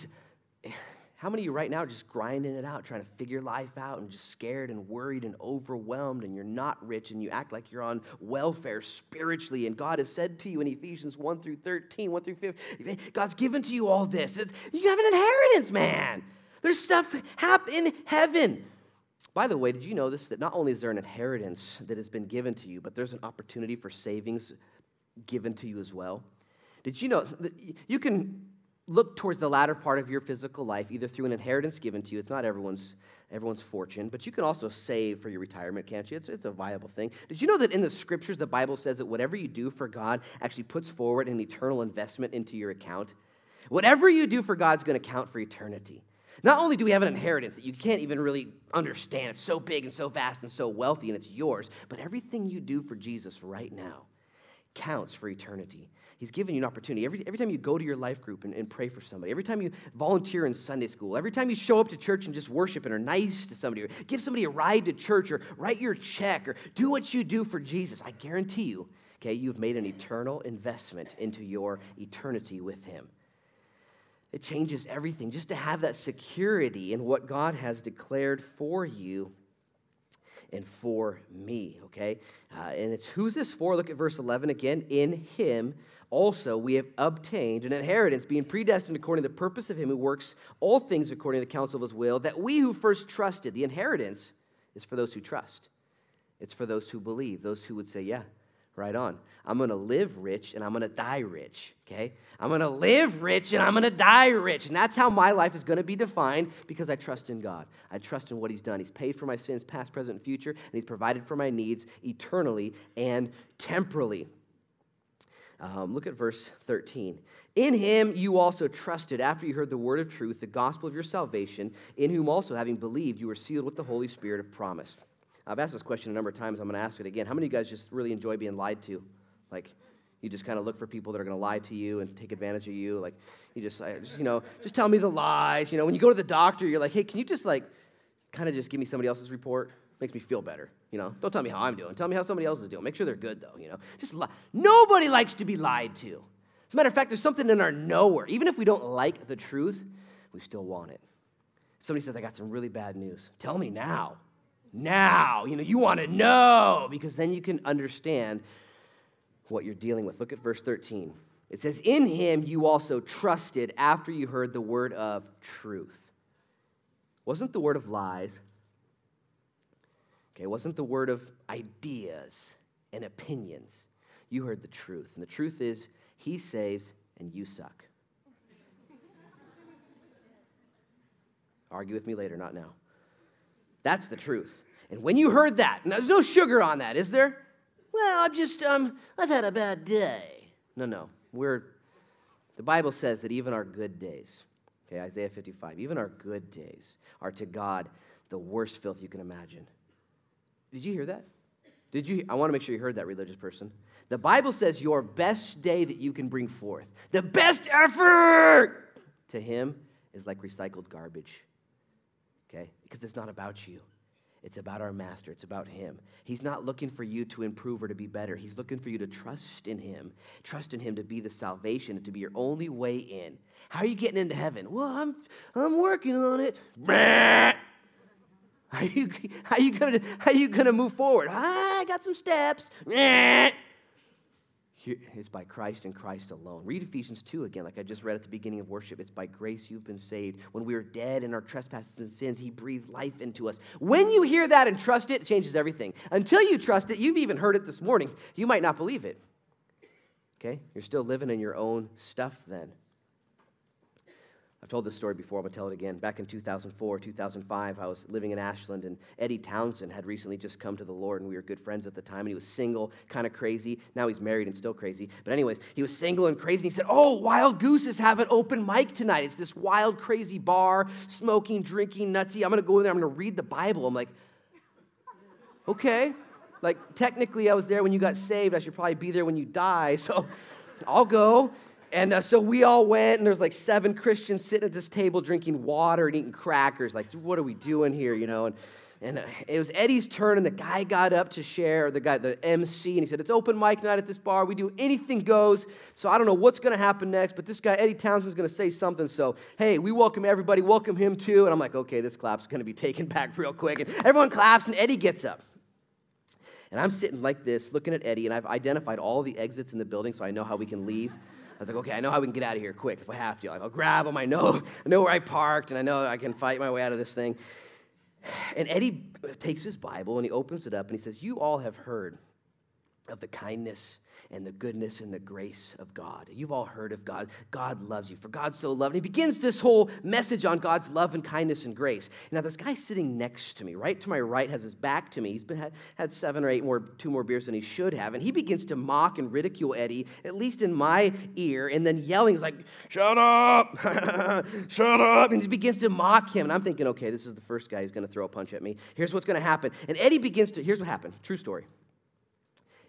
how many of you right now are just grinding it out, trying to figure life out and just scared and worried and overwhelmed, and you're not rich and you act like you're on welfare spiritually? And God has said to you in Ephesians 1 through 13, 1 through 15, God's given to you all this. It's, you have an inheritance, man. There's stuff happen in heaven. By the way, did you know this? That not only is there an inheritance that has been given to you, but there's an opportunity for savings given to you as well. Did you know that you can look towards the latter part of your physical life, either through an inheritance given to you. It's not everyone's, everyone's fortune, but you can also save for your retirement, can't you? It's, it's a viable thing. Did you know that in the scriptures, the Bible says that whatever you do for God actually puts forward an eternal investment into your account? Whatever you do for God's going to count for eternity. Not only do we have an inheritance that you can't even really understand, it's so big and so vast and so wealthy and it's yours, but everything you do for Jesus right now counts for eternity. He's given you an opportunity. Every, every time you go to your life group and, and pray for somebody, every time you volunteer in Sunday school, every time you show up to church and just worship and are nice to somebody, or give somebody a ride to church, or write your check, or do what you do for Jesus, I guarantee you, okay, you've made an eternal investment into your eternity with Him. It changes everything just to have that security in what God has declared for you and for me, okay? Uh, and it's who's this for? Look at verse 11 again. In him also we have obtained an inheritance, being predestined according to the purpose of him who works all things according to the counsel of his will, that we who first trusted, the inheritance is for those who trust. It's for those who believe, those who would say, Yeah, Right on. I'm going to live rich and I'm going to die rich, okay? I'm going to live rich and I'm going to die rich. And that's how my life is going to be defined because I trust in God. I trust in what He's done. He's paid for my sins, past, present, and future, and He's provided for my needs eternally and temporally. Um, look at verse 13. In him you also trusted after you heard the word of truth, the gospel of your salvation, in whom also, having believed, you were sealed with the Holy Spirit of promise. I've asked this question a number of times. I'm going to ask it again. How many of you guys just really enjoy being lied to? Like, you just kind of look for people that are going to lie to you and take advantage of you. Like, you just, just, you know, just tell me the lies. You know, when you go to the doctor, you're like, hey, can you just like, kind of just give me somebody else's report? Makes me feel better. You know, don't tell me how I'm doing. Tell me how somebody else is doing. Make sure they're good though. You know, just. Nobody likes to be lied to. As a matter of fact, there's something in our knower. Even if we don't like the truth, we still want it. somebody says, I got some really bad news. Tell me now now. You know, you want to know because then you can understand what you're dealing with. Look at verse 13. It says, In him you also trusted after you heard the word of truth. Wasn't the word of lies. Okay, it wasn't the word of ideas and opinions. You heard the truth. And the truth is, he saves and you suck. Argue with me later, not now. That's the truth. And when you heard that, and there's no sugar on that, is there? Well, I'm just, um, I've had a bad day. No, no. We're, the Bible says that even our good days, okay, Isaiah 55, even our good days are to God the worst filth you can imagine. Did you hear that? Did you? I want to make sure you heard that, religious person. The Bible says your best day that you can bring forth, the best effort to Him is like recycled garbage. Okay? Because it's not about you. It's about our master. It's about him. He's not looking for you to improve or to be better. He's looking for you to trust in him. Trust in him to be the salvation and to be your only way in. How are you getting into heaven? Well, I'm, I'm working on it. *laughs* How you, how you gonna how you gonna move forward? Ah, I got some steps. *laughs* It's by Christ and Christ alone. Read Ephesians 2 again, like I just read at the beginning of worship. It's by grace you've been saved. When we were dead in our trespasses and sins, He breathed life into us. When you hear that and trust it, it changes everything. Until you trust it, you've even heard it this morning, you might not believe it. Okay? You're still living in your own stuff then. I've told this story before, I'm to tell it again. Back in 2004, 2005, I was living in Ashland, and Eddie Townsend had recently just come to the Lord, and we were good friends at the time. And he was single, kind of crazy. Now he's married and still crazy. But, anyways, he was single and crazy. And he said, Oh, Wild Goose is having open mic tonight. It's this wild, crazy bar, smoking, drinking, nutsy. I'm to go in there, I'm to read the Bible. I'm like, Okay. Like, technically, I was there when you got saved. I should probably be there when you die. So I'll go. And uh, so we all went, and there's like seven Christians sitting at this table drinking water and eating crackers. Like, what are we doing here, you know? And, and uh, it was Eddie's turn, and the guy got up to share, the guy, the MC, and he said, It's open mic night at this bar. We do anything goes. So I don't know what's going to happen next, but this guy, Eddie Townsend's going to say something. So, hey, we welcome everybody, welcome him too. And I'm like, Okay, this clap's going to be taken *laughs* back real quick. And everyone claps, and Eddie gets up. And I'm sitting like this, looking at Eddie, and I've identified all the exits in the building so I know how we can leave. Was like, okay, I know how we can get out of here quick if I have to. Like, I'll grab them. I know, I know where I parked, and I know I can fight my way out of this thing. And Eddie takes his Bible and he opens it up and he says, You all have heard of the kindness and the goodness and the grace of God. You've all heard of God. God loves you. For God so loved. And he begins this whole message on God's love and kindness and grace. Now, this guy sitting next to me, right to my right, has his back to me. He's been had, seven or eight more, two more beers than he should have. And he begins to mock and ridicule Eddie, at least in my ear, and then yelling, he's like, Shut up! *laughs* Shut up! And he begins to mock him. And I'm thinking, okay, this is the first guy who's going to throw a punch at me. Here's what's going to happen. And Eddie begins to, here's what happened. True story.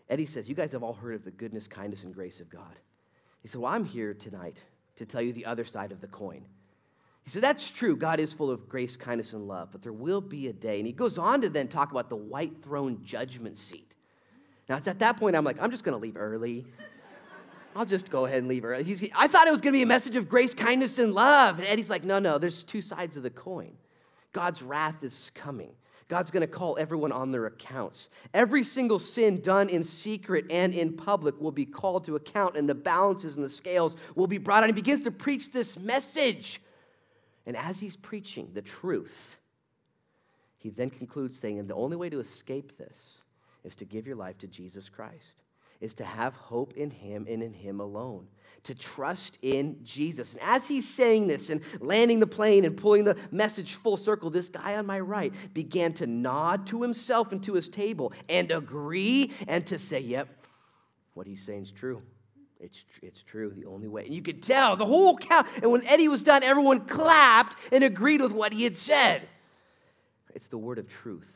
Eddie says, You guys have all heard of the goodness, kindness, and grace of God. He said, Well, I'm here tonight to tell you the other side of the coin. He said, That's true. God is full of grace, kindness, and love, but there will be a day. And he goes on to then talk about the white throne judgment seat. Now, it's at that point I'm like, I'm just going to leave early. I'll just go ahead and leave early. He's, I thought it was going to be a message of grace, kindness, and love. And Eddie's like, No, no, there's two sides of the coin. God's wrath is coming. God's going to call everyone on their accounts. Every single sin done in secret and in public will be called to account, and the balances and the scales will be brought on. He begins to preach this message. And as he's preaching the truth, he then concludes saying, and the only way to escape this is to give your life to Jesus Christ. is to have hope in Him and in Him alone, to trust in Jesus. And as he's saying this and landing the plane and pulling the message full circle, this guy on my right began to nod to himself and to his table and agree and to say, Yep, what he's saying is true. It's, it's true, the only way. And you could tell the whole count. And when Eddie was done, everyone clapped and agreed with what he had said. It's the word of truth.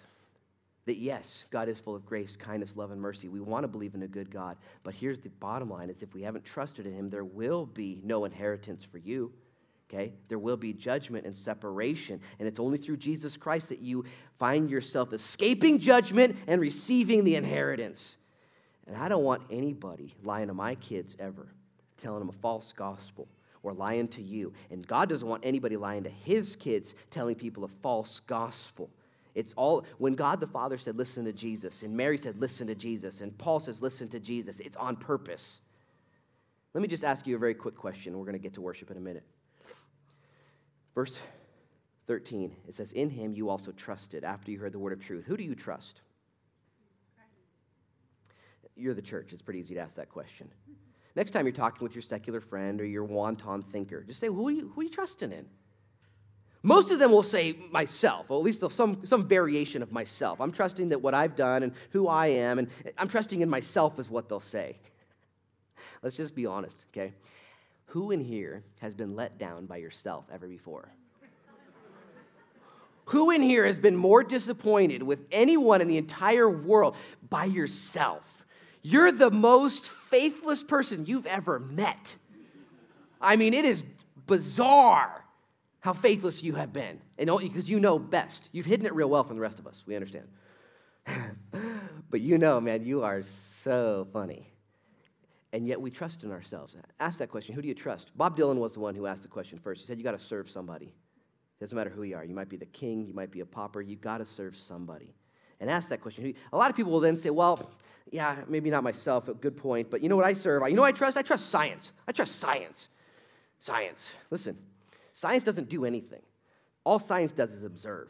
That yes, God is full of grace, kindness, love, and mercy. We want to believe in a good God. But here's the bottom line is if we haven't trusted in him, there will be no inheritance for you. Okay? There will be judgment and separation. And it's only through Jesus Christ that you find yourself escaping judgment and receiving the inheritance. And I don't want anybody lying to my kids ever, telling them a false gospel or lying to you. And God doesn't want anybody lying to his kids, telling people a false gospel. It's all, when God the Father said, listen to Jesus, and Mary said, listen to Jesus, and Paul says, listen to Jesus, it's on purpose. Let me just ask you a very quick question. We're going to get to worship in a minute. Verse 13, it says, In him you also trusted after you heard the word of truth. Who do you trust? You're the church. It's pretty easy to ask that question. Next time you're talking with your secular friend or your wanton thinker, just say, who are you, who are you trusting in? Most of them will say myself, or at least some, some variation of myself. I'm trusting that what I've done and who I am, and I'm trusting in myself, is what they'll say. *laughs* Let's just be honest, okay? Who in here has been let down by yourself ever before? *laughs* Who in here has been more disappointed with anyone in the entire world by yourself? You're the most faithless person you've ever met. I mean, it is bizarre how faithless you have been. And because you know best. You've hidden it real well from the rest of us. We understand. *laughs* but you know, man, you are so funny. And yet we trust in ourselves. Ask that question who do you trust? Bob Dylan was the one who asked the question first. He said, You got to serve somebody. It doesn't matter who you are. You might be the king, you might be a pauper, you got to serve somebody. And ask that question. A lot of people will then say, Well, yeah, maybe not myself, a good point, but you know what I serve? You know I trust? I trust science. I trust science. Science. Listen, science doesn't do anything. All science does is observe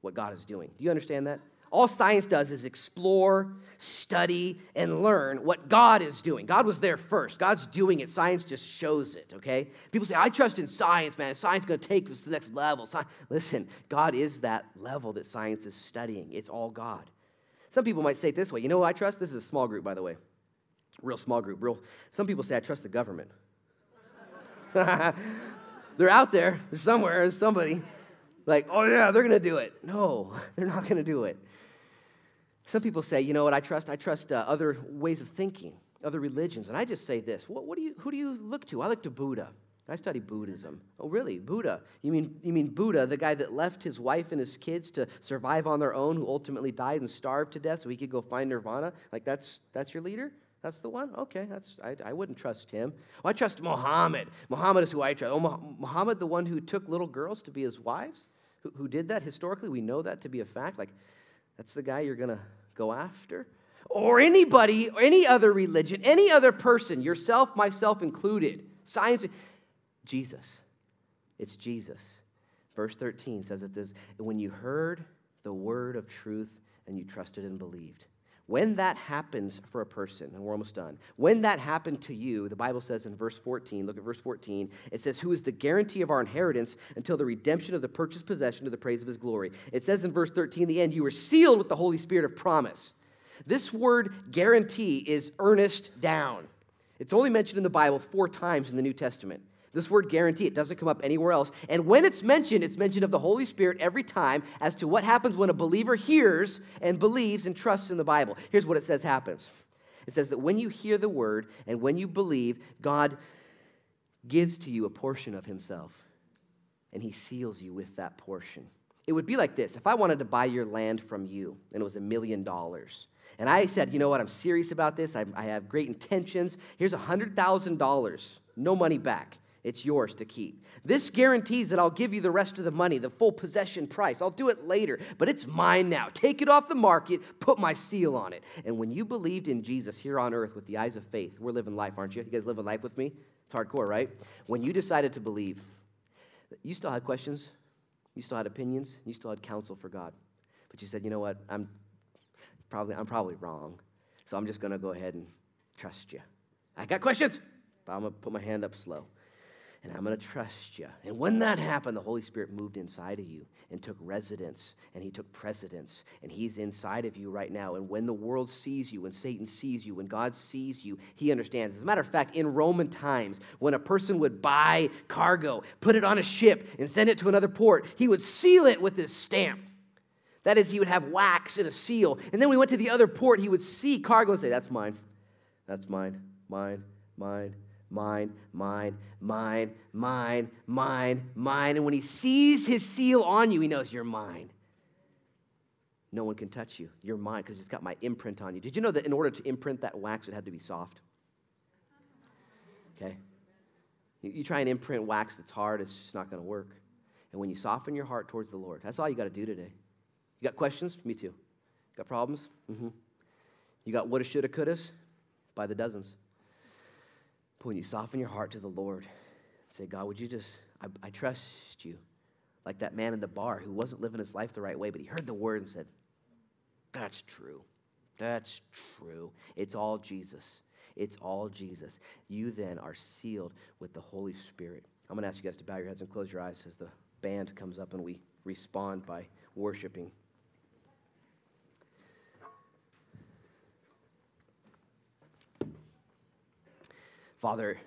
what God is doing. Do you understand that? All science does is explore, study, and learn what God is doing. God was there first. God's doing it. Science just shows it, okay? People say, I trust in science, man. Science is going to take us to the next level. Sci-. Listen, God is that level that science is studying. It's all God. Some people might say it this way you know who I trust? This is a small group, by the way. Real small group. Real. Some people say I trust the government. *laughs* they're out there. They're somewhere. There's somebody. Like, oh yeah, they're gonna do it. No, *laughs* they're not gonna do it. Some people say, you know what? I trust. I trust uh, other ways of thinking, other religions. And I just say this: what, what do you? Who do you look to? I look to Buddha. I study Buddhism. Oh, really? Buddha? You mean, you mean Buddha, the guy that left his wife and his kids to survive on their own, who ultimately died and starved to death so he could go find nirvana? Like, that's, that's your leader? That's the one? Okay, that's, I, I wouldn't trust him. Well, I trust Muhammad. Muhammad is who I trust. Oh, Muhammad, the one who took little girls to be his wives? Who, who did that historically? We know that to be a fact. Like, that's the guy you're going to go after? Or anybody, or any other religion, any other person, yourself, myself included, science. Jesus. It's Jesus. Verse 13 says it this when you heard the word of truth and you trusted and believed. When that happens for a person, and we're almost done, when that happened to you, the Bible says in verse 14, look at verse 14, it says, Who is the guarantee of our inheritance until the redemption of the purchased possession to the praise of his glory? It says in verse 13, the end, you were sealed with the Holy Spirit of promise. This word guarantee is earnest down. It's only mentioned in the Bible four times in the New Testament. This word guarantee, it doesn't come up anywhere else. And when it's mentioned, it's mentioned of the Holy Spirit every time as to what happens when a believer hears and believes and trusts in the Bible. Here's what it says happens it says that when you hear the word and when you believe, God gives to you a portion of himself and he seals you with that portion. It would be like this if I wanted to buy your land from you and it was a million dollars. And I said, you know what, I'm serious about this. I, I have great intentions. Here's a $100,000, no money back. It's yours to keep. This guarantees that I'll give you the rest of the money, the full possession price. I'll do it later, but it's mine now. Take it off the market, put my seal on it. And when you believed in Jesus here on earth with the eyes of faith, we're living life, aren't you? You guys living life with me? It's hardcore, right? When you decided to believe, you still had questions, you still had opinions, you still had counsel for God. But you said, you know what? I'm probably, I'm probably wrong. So I'm just going to go ahead and trust you. I got questions, but I'm going to put my hand up slow and I'm going to trust you. And when that happened, the Holy Spirit moved inside of you and took residence, and He took precedence, and He's inside of you right now. And when the world sees you, when Satan sees you, when God sees you, He understands. As a matter of fact, in Roman times, when a person would buy cargo, put it on a ship, and send it to another port, he would seal it with this stamp. That is, he would have wax and a seal. And then we went to the other port, he would see cargo and say, That's mine. That's mine. Mine. Mine mine, mine, mine, mine, mine, mine. And when he sees his seal on you, he knows you're mine. No one can touch you. You're mine because it's got my imprint on you. Did you know that in order to imprint that wax, it had to be soft? Okay? You, you try and imprint wax that's hard, it's just not going to work. And when you soften your heart towards the Lord, that's all you got to do today. You got questions? Me too. Got problems? Mm-hmm. You got woulda, shoulda, couldas? By the dozens. When you soften your heart to the Lord and say, God, would you just, I, I trust you. Like that man in the bar who wasn't living his life the right way, but he heard the word and said, That's true. That's true. It's all Jesus. It's all Jesus. You then are sealed with the Holy Spirit. I'm going to ask you guys to bow your heads and close your eyes as the band comes up and we respond by worshiping. Father,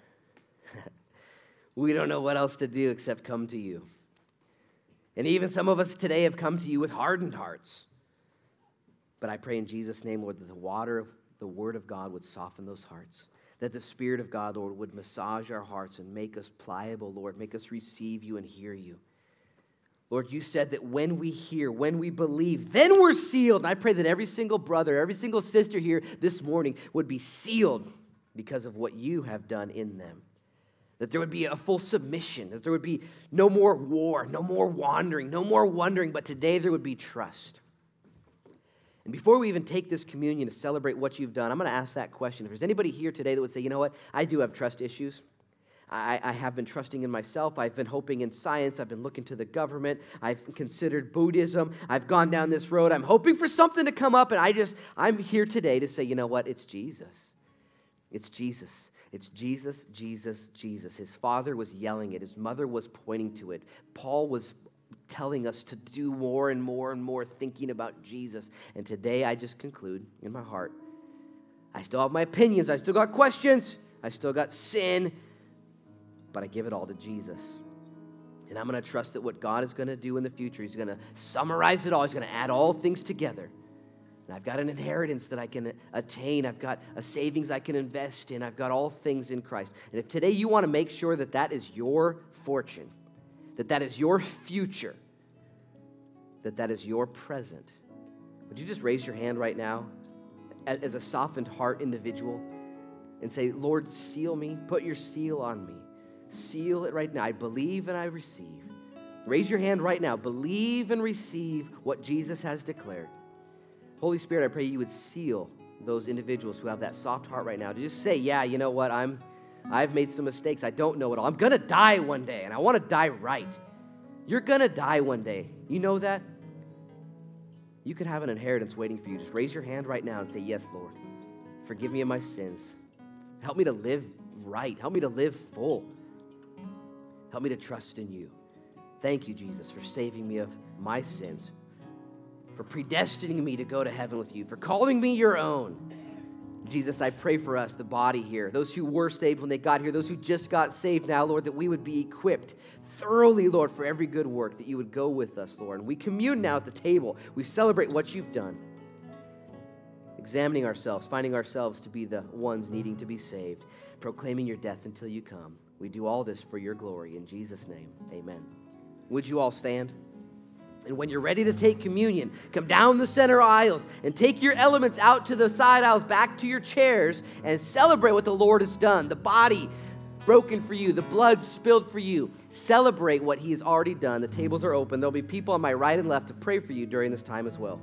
*laughs* we don't know what else to do except come to you. And even some of us today have come to you with hardened hearts. But I pray in Jesus' name, Lord, that the water of the Word of God would soften those hearts. That the Spirit of God, Lord, would massage our hearts and make us pliable, Lord. Make us receive you and hear you. Lord, you said that when we hear, when we believe, then we're sealed. And I pray that every single brother, every single sister here this morning would be sealed because of what you have done in them. That there would be a full submission, that there would be no more war, no more wandering, no more wondering, but today there would be trust. And before we even take this communion to celebrate what you've done, I'm going to ask that question. If there's anybody here today that would say, you know what, I do have trust issues. I, I, have been trusting in myself. I've been hoping in science. I've been looking to the government. I've considered Buddhism. I've gone down this road. I'm hoping for something to come up. And I just, I'm here today to say, you know what? It's Jesus. It's Jesus. It's Jesus, Jesus, Jesus. His father was yelling it, his mother was pointing to it. Paul was telling us to do more and more and more thinking about Jesus. And today I just conclude in my heart I still have my opinions, I still got questions, I still got sin, but I give it all to Jesus. And I'm going to trust that what God is going to do in the future, He's going to summarize it all, He's going to add all things together and I've got an inheritance that I can attain. I've got a savings I can invest in. I've got all things in Christ. And if today you want to make sure that that is your fortune, that that is your future, that that is your present, would you just raise your hand right now as a softened heart individual and say, Lord, seal me, put your seal on me. Seal it right now. I believe and I receive. Raise your hand right now. Believe and receive what Jesus has declared. Holy Spirit, I pray you would seal those individuals who have that soft heart right now to just say, yeah, you know what? I'm I've made some mistakes. I don't know it all. I'm going to die one day and I want to die right. You're going to die one day. You know that? You could have an inheritance waiting for you. Just raise your hand right now and say, Yes, Lord. Forgive me of my sins. Help me to live right. Help me to live full. Help me to trust in you. Thank you, Jesus, for saving me of my sins for predestining me to go to heaven with you, for calling me your own. Jesus, I pray for us, the body here, those who were saved when they got here, those who just got saved now, Lord, that we would be equipped thoroughly, Lord, for every good work, that you would go with us, Lord. And we commune now at the table. We celebrate what you've done, examining ourselves, finding ourselves to be the ones needing to be saved, proclaiming your death until you come. We do all this for your glory. In Jesus' name, amen. Would you all stand? And when you're ready to take communion, come down the center aisles and take your elements out to the side aisles, back to your chairs, and celebrate what the Lord has done. The body broken for you, the blood spilled for you. Celebrate what He has already done. The tables are open. There'll be people on my right and left to pray for you during this time as well.